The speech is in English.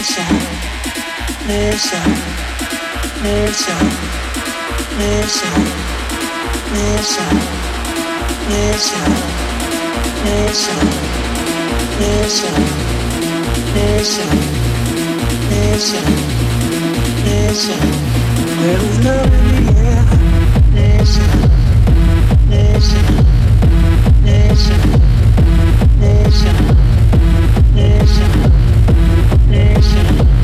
mission, mission, mission, mission, mission, mission, mission, mission, mission, mission, mission. There is love in the air. Mission, mission, mission, mission, mission. Nation.